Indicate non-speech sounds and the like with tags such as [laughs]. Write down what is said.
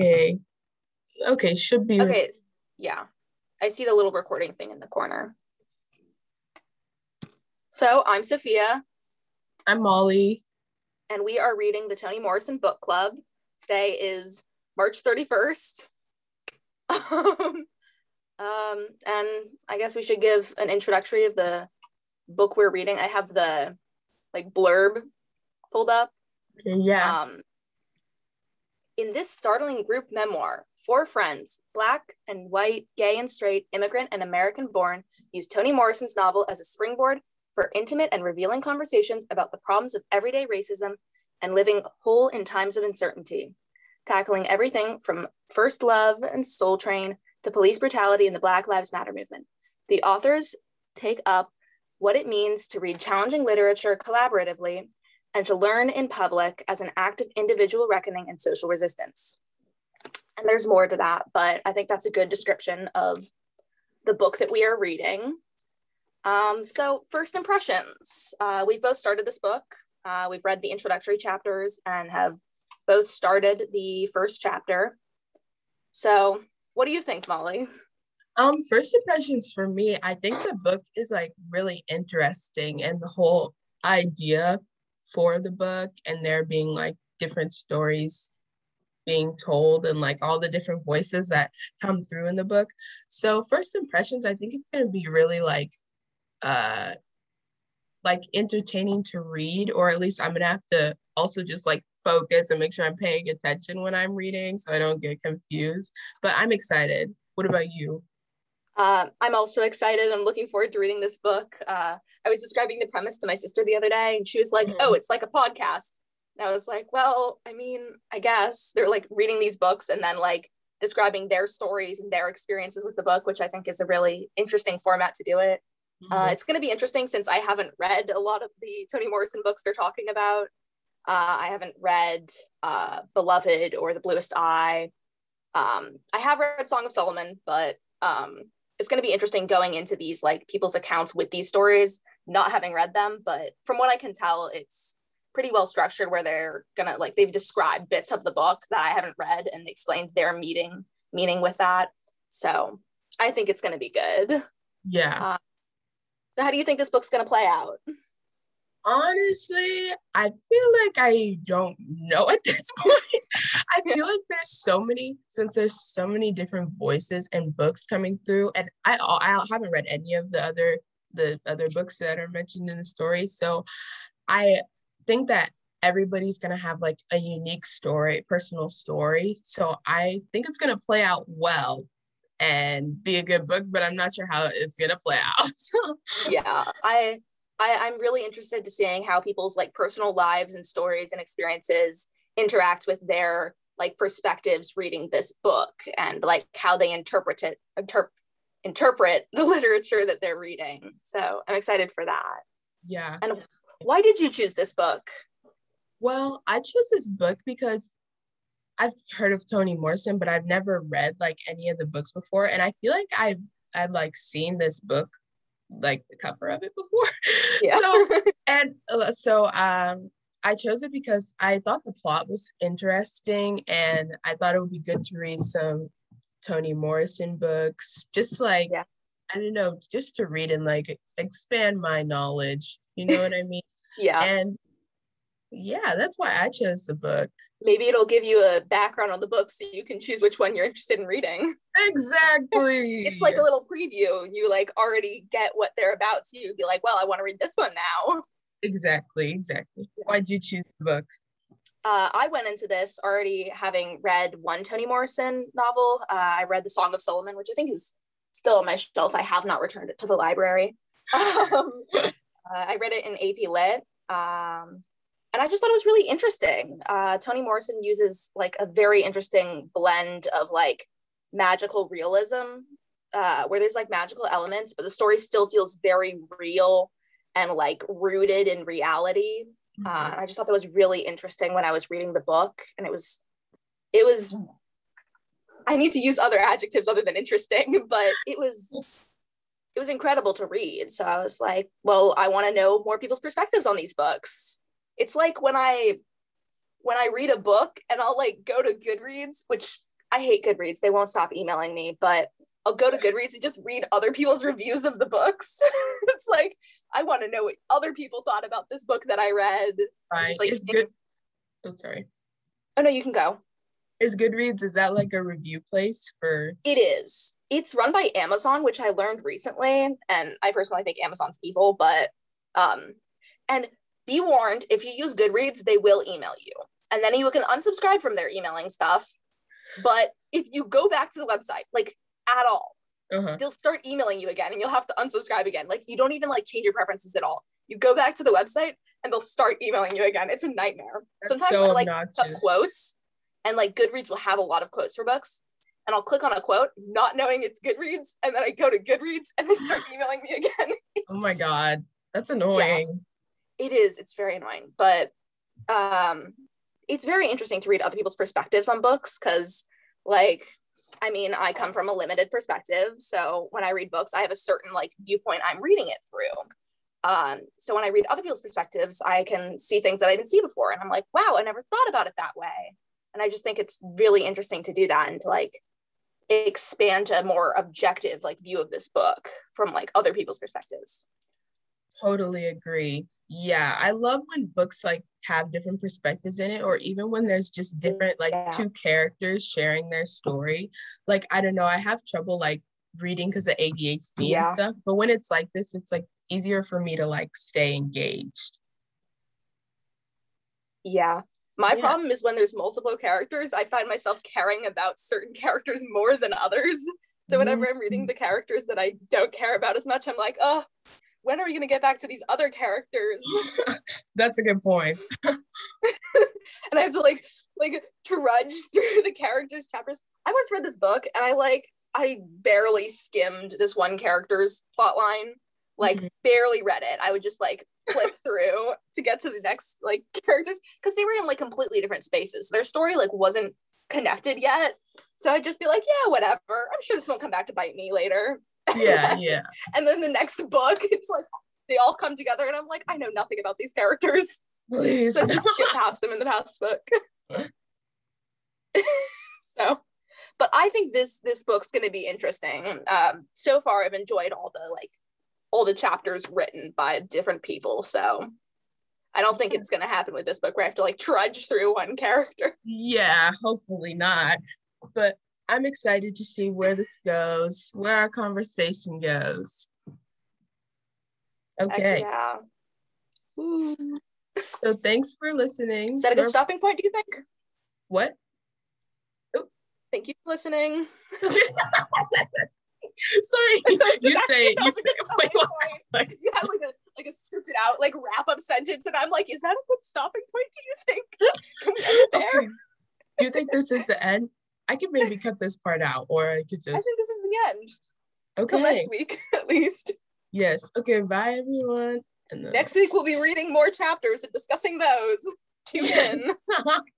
Okay. Okay, should be. Okay, yeah. I see the little recording thing in the corner. So I'm Sophia. I'm Molly. And we are reading the Toni Morrison Book Club. Today is March 31st. [laughs] um, and I guess we should give an introductory of the book we're reading. I have the like blurb pulled up. Yeah. Um, in this startling group memoir, four friends, black and white, gay and straight, immigrant and American born, use Toni Morrison's novel as a springboard for intimate and revealing conversations about the problems of everyday racism and living whole in times of uncertainty, tackling everything from first love and soul train to police brutality and the Black Lives Matter movement. The authors take up what it means to read challenging literature collaboratively and to learn in public as an act of individual reckoning and social resistance. And there's more to that, but I think that's a good description of the book that we are reading. Um, so, first impressions. Uh, we've both started this book. Uh, we've read the introductory chapters and have both started the first chapter. So, what do you think, Molly? Um, first impressions for me, I think the book is like really interesting and the whole idea for the book and there being like different stories being told and like all the different voices that come through in the book. So first impressions, I think it's gonna be really like uh like entertaining to read, or at least I'm gonna have to also just like focus and make sure I'm paying attention when I'm reading so I don't get confused. But I'm excited. What about you? Uh, I'm also excited. I'm looking forward to reading this book. Uh, I was describing the premise to my sister the other day, and she was like, mm-hmm. "Oh, it's like a podcast." And I was like, "Well, I mean, I guess they're like reading these books and then like describing their stories and their experiences with the book, which I think is a really interesting format to do it. Uh, mm-hmm. Uh, it's going to be interesting since I haven't read a lot of the Toni Morrison books they're talking about. Uh, I haven't read uh, Beloved or The Bluest Eye. Um, I have read Song of Solomon, but um, it's going to be interesting going into these like people's accounts with these stories, not having read them. But from what I can tell, it's pretty well structured where they're gonna like they've described bits of the book that I haven't read and explained their meeting meaning with that. So I think it's going to be good. Yeah. Uh, so how do you think this book's going to play out? Honestly, I feel like I don't know at this [laughs] point. I feel like there's so many, since there's so many different voices and books coming through, and I I haven't read any of the other the other books that are mentioned in the story, so I think that everybody's gonna have like a unique story, personal story. So I think it's gonna play out well and be a good book, but I'm not sure how it's gonna play out. [laughs] yeah, I I, I'm really interested to seeing how people's like personal lives and stories and experiences interact with their like perspectives reading this book and like how they interpret it interp- interpret the [laughs] literature that they're reading. So i'm excited for that. Yeah. And why did you choose this book? Well i chose this book because i've heard of toni morrison but i've never read like any of the books before. And i feel like i've i've like seen this book like the cover of it before. [laughs] Yeah. so [laughs] and uh, so um I chose it because I thought the plot was interesting and I thought it would be good to read some Toni Morrison books, just like yeah. I don't know, just to read and like expand my knowledge. You know what I mean? [laughs] yeah. And yeah, that's why I chose the book. Maybe it'll give you a background on the book so you can choose which one you're interested in reading. [laughs] Exactly. it's like a little preview. You like already get what they're about. So you'd be like, well, I want to read this one now. Exactly, exactly. Why'd you choose the book? Uh, I went into this already having read one Toni Morrison novel. Uh, I read The Song of Solomon, which I think is still on my shelf. I have not returned it to the library. [laughs] Um, uh, I read it in AP Lit. Um, and I just thought it was really interesting. Uh, Toni Morrison uses like a very interesting blend of like magical realism, uh, where there's like magical elements, but the story still feels very real and like rooted in reality. Uh, mm-hmm. Uh, I just thought that was really interesting when I was reading the book, and it was, it was. I need to use other adjectives other than interesting, [laughs] but it was it was incredible to read. So I was like, well, I want to know more people's perspectives on these books it's like when I when I read a book and I'll like go to Goodreads, which I hate Goodreads. They won't stop emailing me, but I'll go to Goodreads and just read other people's reviews of the books. [laughs] it's like I want to know what other people thought about this book that I read. Right. like, it's good. Oh, sorry. Oh no, you can go. Is Goodreads is that like a review place for? It is. It's run by Amazon, which I learned recently, and I personally think Amazon's evil. But um, and be warned, if you use Goodreads, they will email you, and then you can unsubscribe from their emailing stuff. But if you go back to the website, like at all, uh-huh. they'll start emailing you again, and you'll have to unsubscribe again. Like you don't even like change your preferences at all. You go back to the website, and they'll start emailing you again. It's a nightmare. That's Sometimes so I like put quotes and like Goodreads will have a lot of quotes for books. And I'll click on a quote, not knowing it's Goodreads, and then I go to Goodreads and they start [gasps] emailing me again. [laughs] oh my god, that's annoying. Yeah, it is. It's very annoying, but um, it's very interesting to read other people's perspectives on books because, like, I mean, I come from a limited perspective, so when I read books, I have a certain like viewpoint I'm reading it through. Um, so when I read other people's perspectives, I can see things that I didn't see before, and I'm like, wow, I never thought about it that way and i just think it's really interesting to do that and to like expand a more objective like view of this book from like other people's perspectives totally agree yeah i love when books like have different perspectives in it or even when there's just different like yeah. two characters sharing their story like i don't know i have trouble like reading because of adhd yeah. and stuff but when it's like this it's like easier for me to like stay engaged yeah my yeah. problem is when there's multiple characters, I find myself caring about certain [laughs] characters more than others. So whenever I'm reading mm-hmm. the characters that I don't care about as much, I'm like, oh, when are we going to get back to these other characters? [laughs] That's a good point. [laughs] [laughs] and I have to like like trudge through the characters chapters. I once read this book and I like I barely skimmed this one character's plot line like mm-hmm. barely read it. I would just like flip through to get to the next like characters because they were in like completely different spaces. Their story like wasn't connected yet. So I'd just be like, yeah, whatever. I'm sure this won't come back to bite me later. Yeah, yeah. [laughs] and then the next book, it's like they all come together, and I'm like, I know nothing about these characters. Please. So just skip past them in the past book. [laughs] so but I think this this book's going to be interesting. Um, so far, I've enjoyed all the like all the chapters written by different people. So I don't think it's going to happen with this book where I have to like trudge through one character. Yeah, hopefully not. But I'm excited to see where this goes, where our conversation goes. Okay. yeah. So thanks for listening. Is that a good our... stopping point, do you think? What? Oh. Thank you for listening. [laughs] Sorry, [laughs] you say you say. Wait, like, you have like a like a scripted out like wrap up sentence, and I'm like, is that a good stopping point? Do you think? Can we end [laughs] there? Okay. Do you think this is the end? I could maybe cut this part out, or I could just. I think this is the end. Okay. Next week, [laughs] at least. Yes. Okay. Bye, everyone. And then... Next week we'll be reading more chapters and discussing those. Tune yes. in. [laughs]